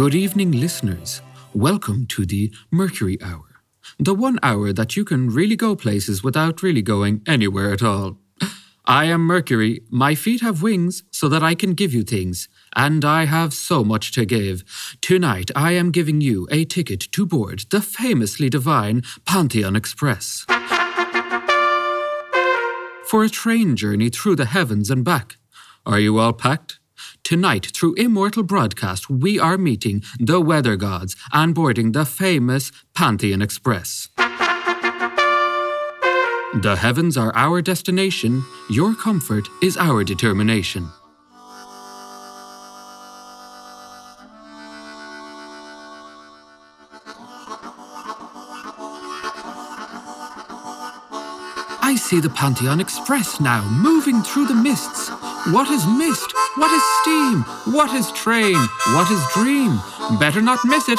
Good evening, listeners. Welcome to the Mercury Hour, the one hour that you can really go places without really going anywhere at all. I am Mercury. My feet have wings so that I can give you things, and I have so much to give. Tonight, I am giving you a ticket to board the famously divine Pantheon Express for a train journey through the heavens and back. Are you all packed? Tonight, through Immortal Broadcast, we are meeting the weather gods and boarding the famous Pantheon Express. The heavens are our destination, your comfort is our determination. I see the Pantheon Express now moving through the mists. What is mist? What is steam? What is train? What is dream? Better not miss it.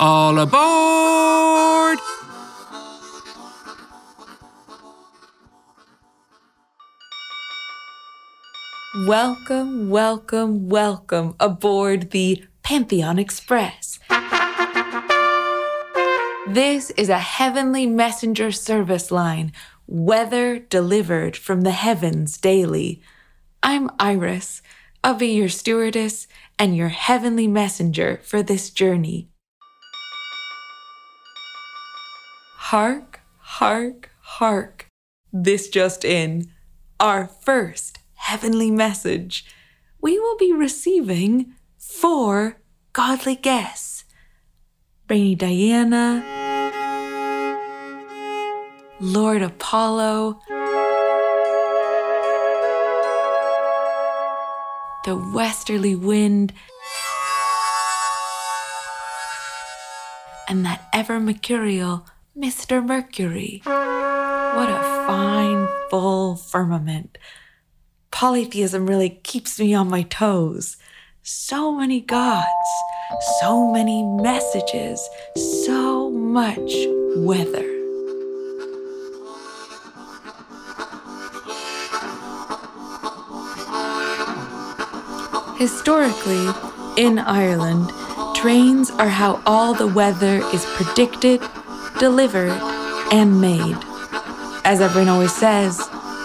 All aboard! Welcome, welcome, welcome aboard the Pantheon Express. This is a heavenly messenger service line, weather delivered from the heavens daily. I'm Iris. I'll be your stewardess and your heavenly messenger for this journey. Hark, hark, hark. This just in. Our first heavenly message. We will be receiving four godly guests Rainy Diana, Lord Apollo, the westerly wind, and that ever mercurial Mr. Mercury. What a fine, full firmament. Polytheism really keeps me on my toes. So many gods, so many messages, so much weather. Historically, in Ireland, trains are how all the weather is predicted, delivered, and made. As everyone always says,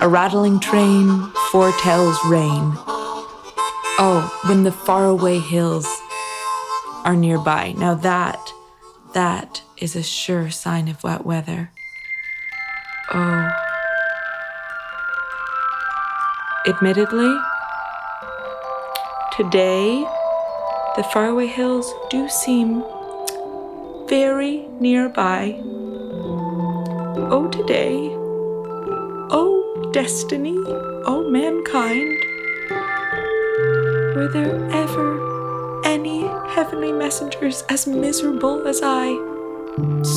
a rattling train foretells rain. Oh, when the faraway hills are nearby. Now that, that is a sure sign of wet weather. Oh. Admittedly, Today, the faraway hills do seem very nearby. Oh, today. Oh, destiny. Oh, mankind. Were there ever any heavenly messengers as miserable as I?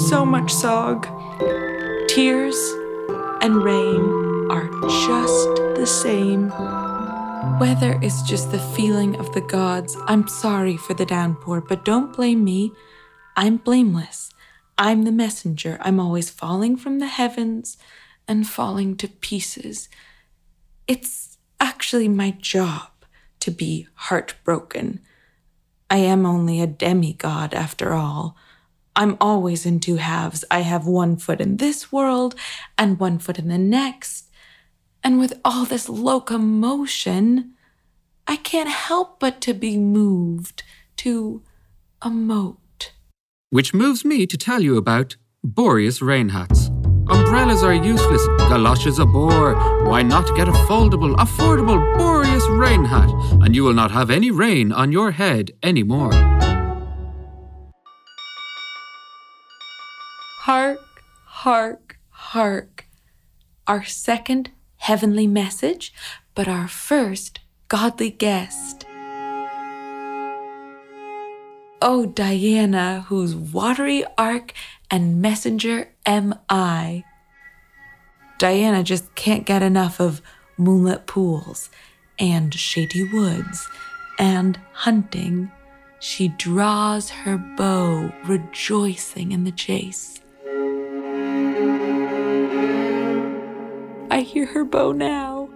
So much sog. Tears and rain are just the same. Weather is just the feeling of the gods. I'm sorry for the downpour, but don't blame me. I'm blameless. I'm the messenger. I'm always falling from the heavens and falling to pieces. It's actually my job to be heartbroken. I am only a demigod after all. I'm always in two halves. I have one foot in this world and one foot in the next. And with all this locomotion, I can't help but to be moved to emote. Which moves me to tell you about Boreas rain hats. Umbrellas are useless, galoshes a bore. Why not get a foldable, affordable Boreas rain hat, and you will not have any rain on your head anymore. Hark, hark, hark. Our second heavenly message, but our first godly guest. Oh, Diana, whose watery ark and messenger am I. Diana just can't get enough of moonlit pools and shady woods and hunting. She draws her bow, rejoicing in the chase. I hear her bow now.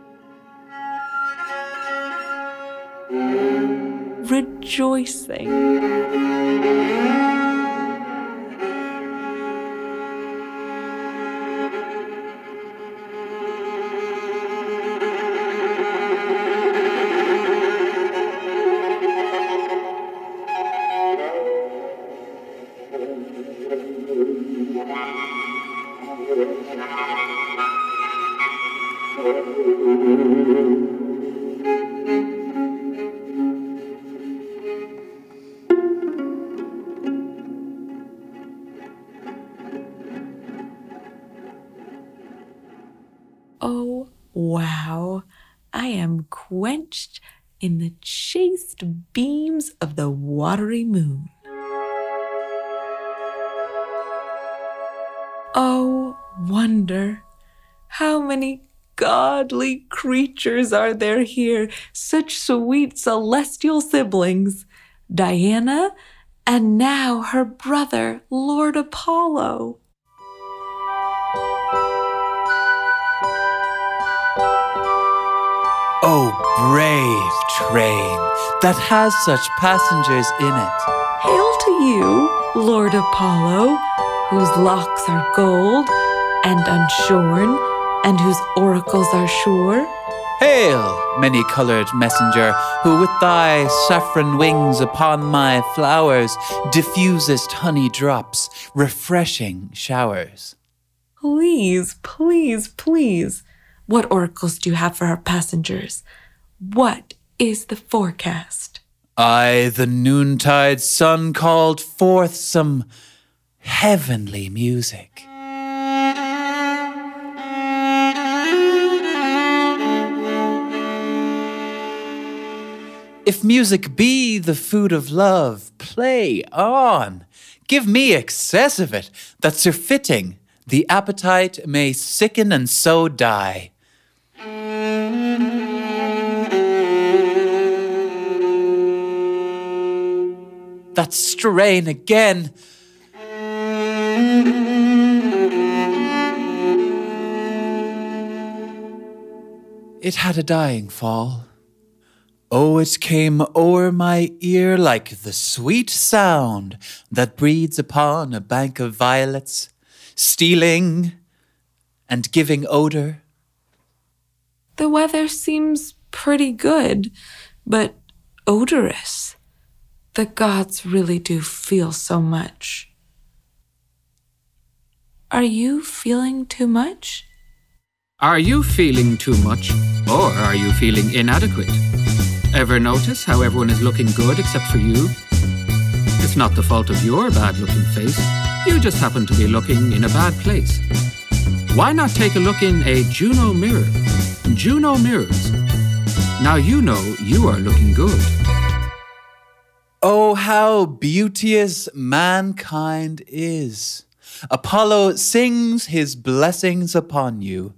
rejoicing. Oh, wow. I am quenched in the chaste beams of the watery moon. Oh, wonder, how many godly creatures are there here, such sweet celestial siblings, Diana, and now her brother, Lord Apollo. Oh, brave train that has such passengers in it. Hail to you, Lord Apollo, whose locks are gold and unshorn, and whose oracles are sure. Hail, many colored messenger, who with thy saffron wings upon my flowers diffusest honey drops, refreshing showers. Please, please, please. What oracles do you have for our passengers? What is the forecast? I, the noontide sun, called forth some heavenly music. If music be the food of love, play on. Give me excess of it, that surfeiting the appetite may sicken and so die. That strain again. It had a dying fall. Oh, it came o'er my ear like the sweet sound that breeds upon a bank of violets, stealing and giving odor. The weather seems pretty good, but odorous. The gods really do feel so much. Are you feeling too much? Are you feeling too much, or are you feeling inadequate? Ever notice how everyone is looking good except for you? It's not the fault of your bad looking face, you just happen to be looking in a bad place. Why not take a look in a Juno mirror? Juno mirrors. Now you know you are looking good. Oh, how beauteous mankind is! Apollo sings his blessings upon you.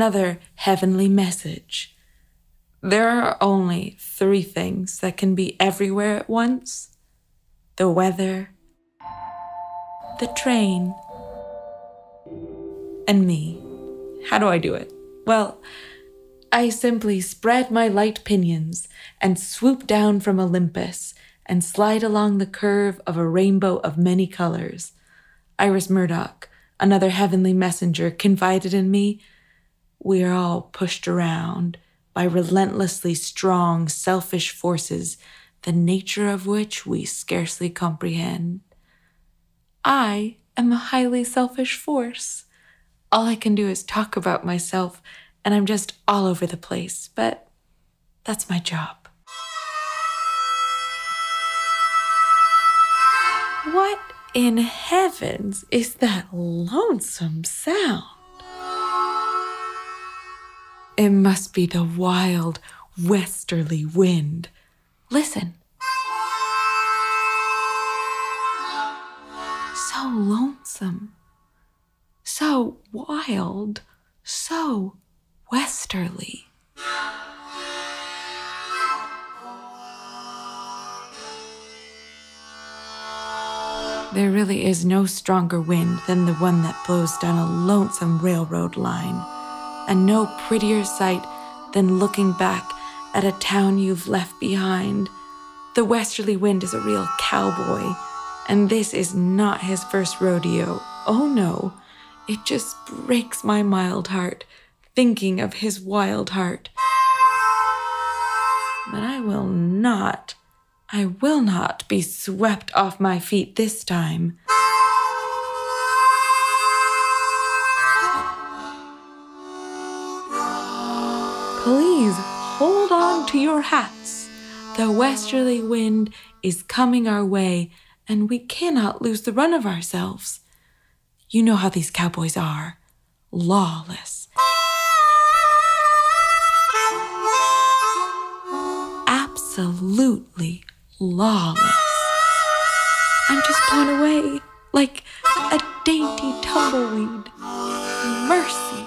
Another heavenly message. There are only three things that can be everywhere at once the weather, the train, and me. How do I do it? Well, I simply spread my light pinions and swoop down from Olympus and slide along the curve of a rainbow of many colors. Iris Murdoch, another heavenly messenger, confided in me we are all pushed around by relentlessly strong, selfish forces the nature of which we scarcely comprehend. I am a highly selfish force. All I can do is talk about myself, and I'm just all over the place, but that's my job. What in heavens is that lonesome sound? It must be the wild westerly wind. Listen. So lonesome, so wild, so westerly. There really is no stronger wind than the one that blows down a lonesome railroad line, and no prettier sight than looking back at a town you've left behind. The westerly wind is a real cowboy, and this is not his first rodeo. Oh no, it just breaks my mild heart thinking of his wild heart. But I will not I will not be swept off my feet this time. To your hats. The westerly wind is coming our way, and we cannot lose the run of ourselves. You know how these cowboys are lawless. Absolutely lawless. I'm just blown away like a dainty tumbleweed. Mercy,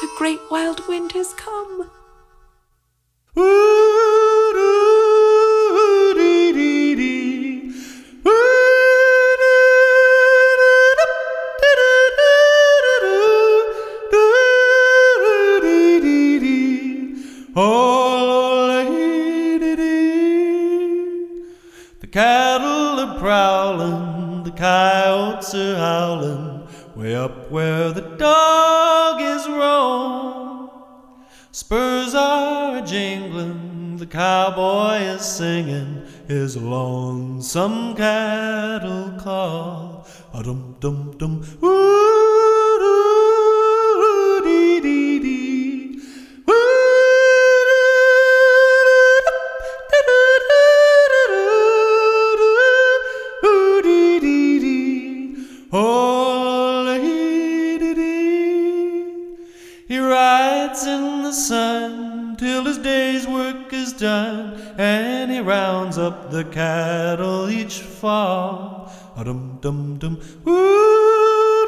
the great wild wind has come. Cattle jingling, the cowboy is singing his lonesome cattle call. A dum dum dum, ooh, the cattle each fall. A dum dum dum, ooh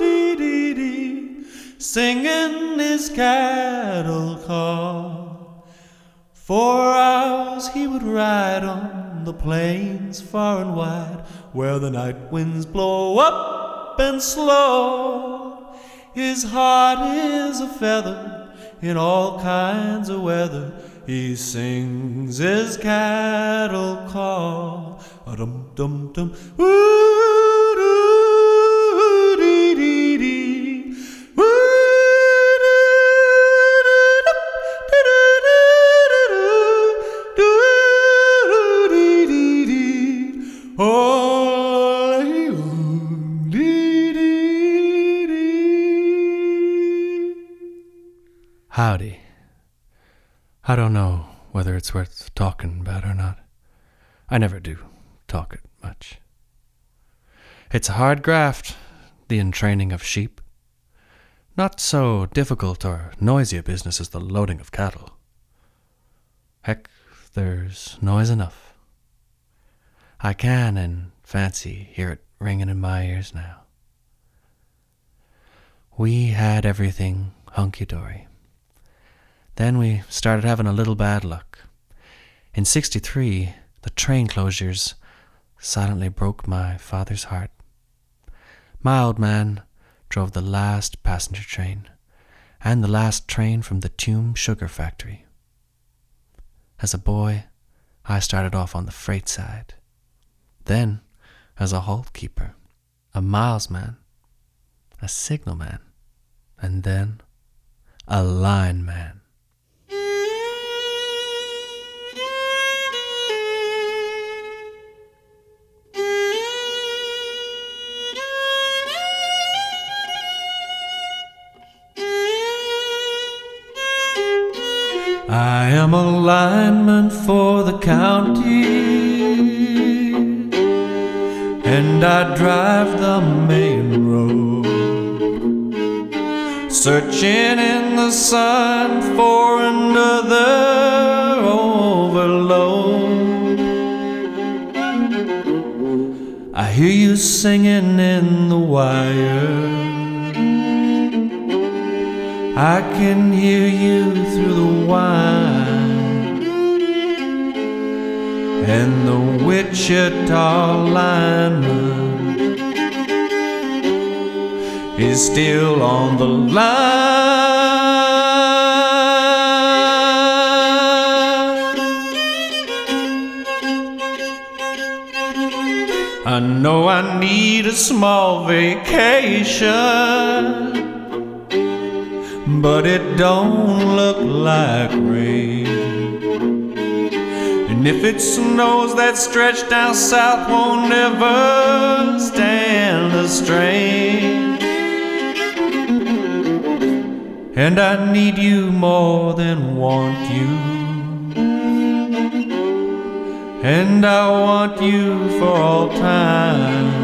dee dee dee, singing his cattle call. For hours he would ride on the plains far and wide, where the night winds blow up and slow. His heart is a feather in all kinds of weather. He sings his cattle call. A dum dum dum. Ooh doo dee dee dee. Ooh. Oh. Howdy. I don't know whether it's worth talking about or not. I never do talk it much. It's a hard graft, the entraining of sheep. Not so difficult or noisy a business as the loading of cattle. Heck, there's noise enough. I can, in fancy, hear it ringing in my ears now. We had everything hunky dory. Then we started having a little bad luck. In 63, the train closures silently broke my father's heart. My old man drove the last passenger train and the last train from the Tuam sugar factory. As a boy, I started off on the freight side, then as a halt keeper, a miles man, a signal man, and then a line I'm a lineman for the county, and I drive the main road, searching in the sun for another overload. I hear you singing in the wire. I can hear you through the wine and the Wichita lineman is still on the line. I know I need a small vacation but it don't look like rain. And if it snows, that stretch down south won't ever stand the strain. And I need you more than want you. And I want you for all time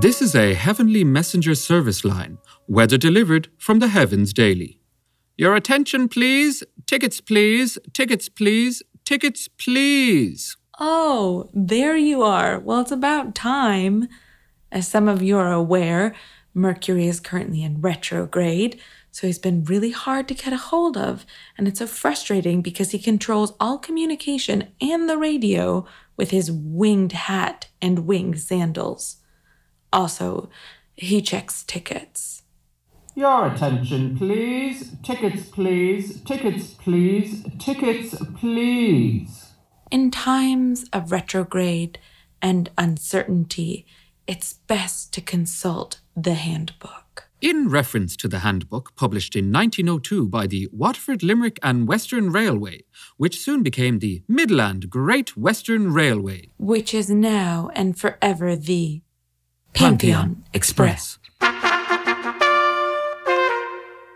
This is a Heavenly Messenger service line, weather delivered from the heavens daily. Your attention, please. Tickets, please. Tickets, please. Tickets, please. Oh, there you are. Well, it's about time. As some of you are aware, Mercury is currently in retrograde, so he's been really hard to get a hold of, and it's so frustrating because he controls all communication and the radio with his winged hat and winged sandals. Also, he checks tickets. Your attention, please. Tickets, please. Tickets, please. Tickets, please. In times of retrograde and uncertainty, it's best to consult the handbook. In reference to the handbook published in 1902 by the Waterford, Limerick and Western Railway, which soon became the Midland Great Western Railway, which is now and forever the Pantheon Express.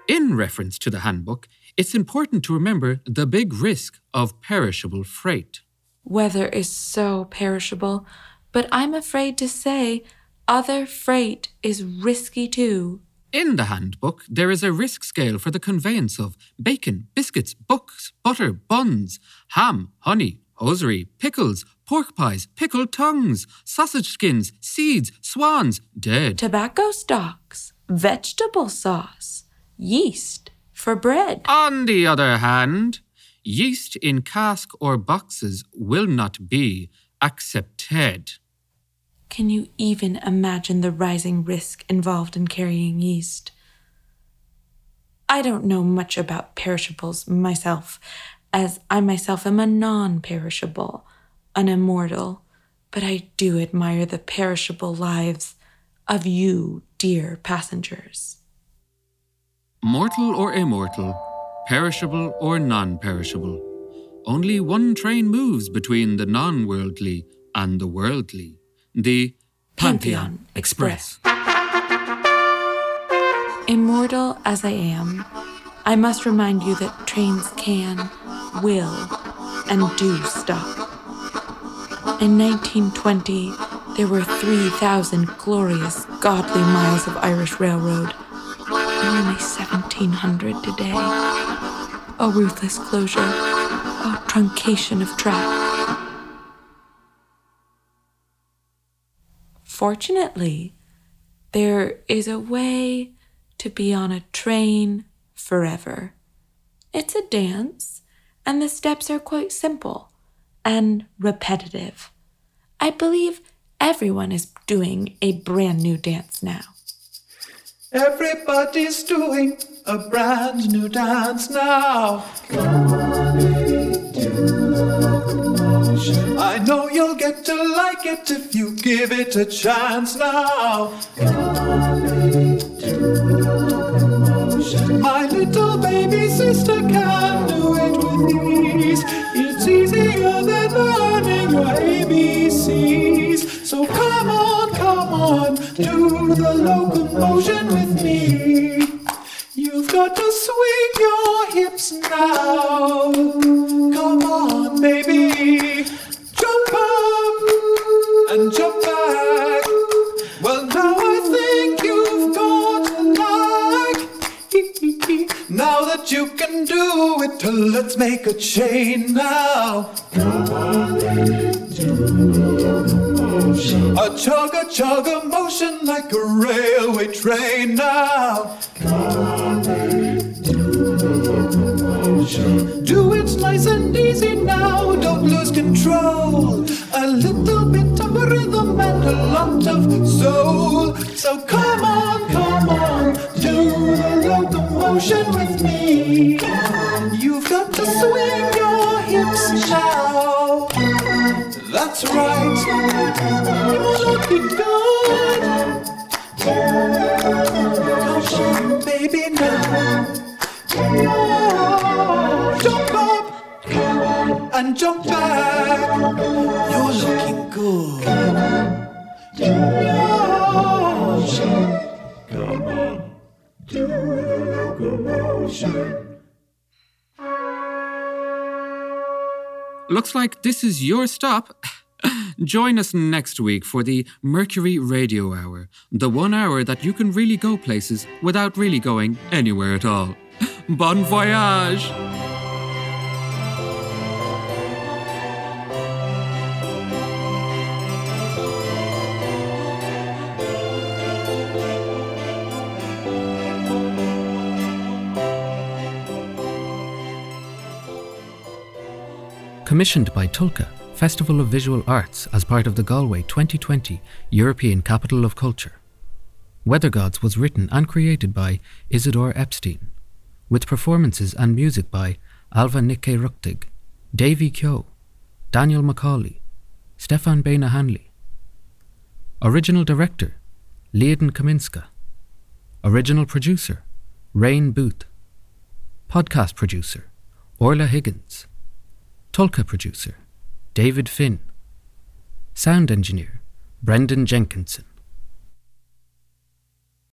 In reference to the handbook, it's important to remember the big risk of perishable freight. Weather is so perishable, but I'm afraid to say other freight is risky too. In the handbook, there is a risk scale for the conveyance of bacon, biscuits, books, butter, buns, ham, honey, hosiery, pickles, pork pies, pickled tongues, sausage skins, seeds, swans, dead. Tobacco stalks, vegetable sauce, yeast for bread. On the other hand, yeast in cask or boxes will not be accepted. Can you even imagine the rising risk involved in carrying yeast? I don't know much about perishables myself, as I myself am a non perishable, an immortal, but I do admire the perishable lives of you, dear passengers. Mortal or immortal, perishable or non perishable, only one train moves between the non worldly and the worldly the Pantheon Express. Immortal as I am, I must remind you that trains can, will, and do stop. In 1920, there were 3,000 glorious, godly miles of Irish railroad, only 1,700 today. A ruthless closure, a truncation of track. Fortunately, there is a way to be on a train forever. It's a dance, and the steps are quite simple and repetitive. I believe everyone is doing a brand new dance now. Everybody's doing a brand new dance now. I know you'll get to like it if you give it a chance now. My little baby sister can It's easier than learning your ABCs. So come on, come on, do the locomotion with me. You've got to swing your hips now. Come on, baby. Jump up and jump that you can do it, let's make a chain now. A chugga chugga motion like a railway train now. Do it nice and easy now, don't lose control. A little bit of rhythm and a lot of soul. So come on, come on, do the locomotion with me. You've got to swing your hips child. That's right. Looking good. Come baby, now. Jump up and jump back. Looks like this is your stop. Join us next week for the Mercury Radio Hour, the one hour that you can really go places without really going anywhere at all. Bon voyage! Commissioned by TULCA, Festival of Visual Arts as part of the Galway 2020 European Capital of Culture. Weather Gods was written and created by Isidore Epstein, with performances and music by Alva Nikke Ruktig, Davy Kyo, Daniel Macaulay, Stefan Baina Hanley. Original Director Leodin Kaminska. Original Producer Rain Booth. Podcast Producer Orla Higgins. TULCA Producer David Finn. Sound Engineer Brendan Jenkinson.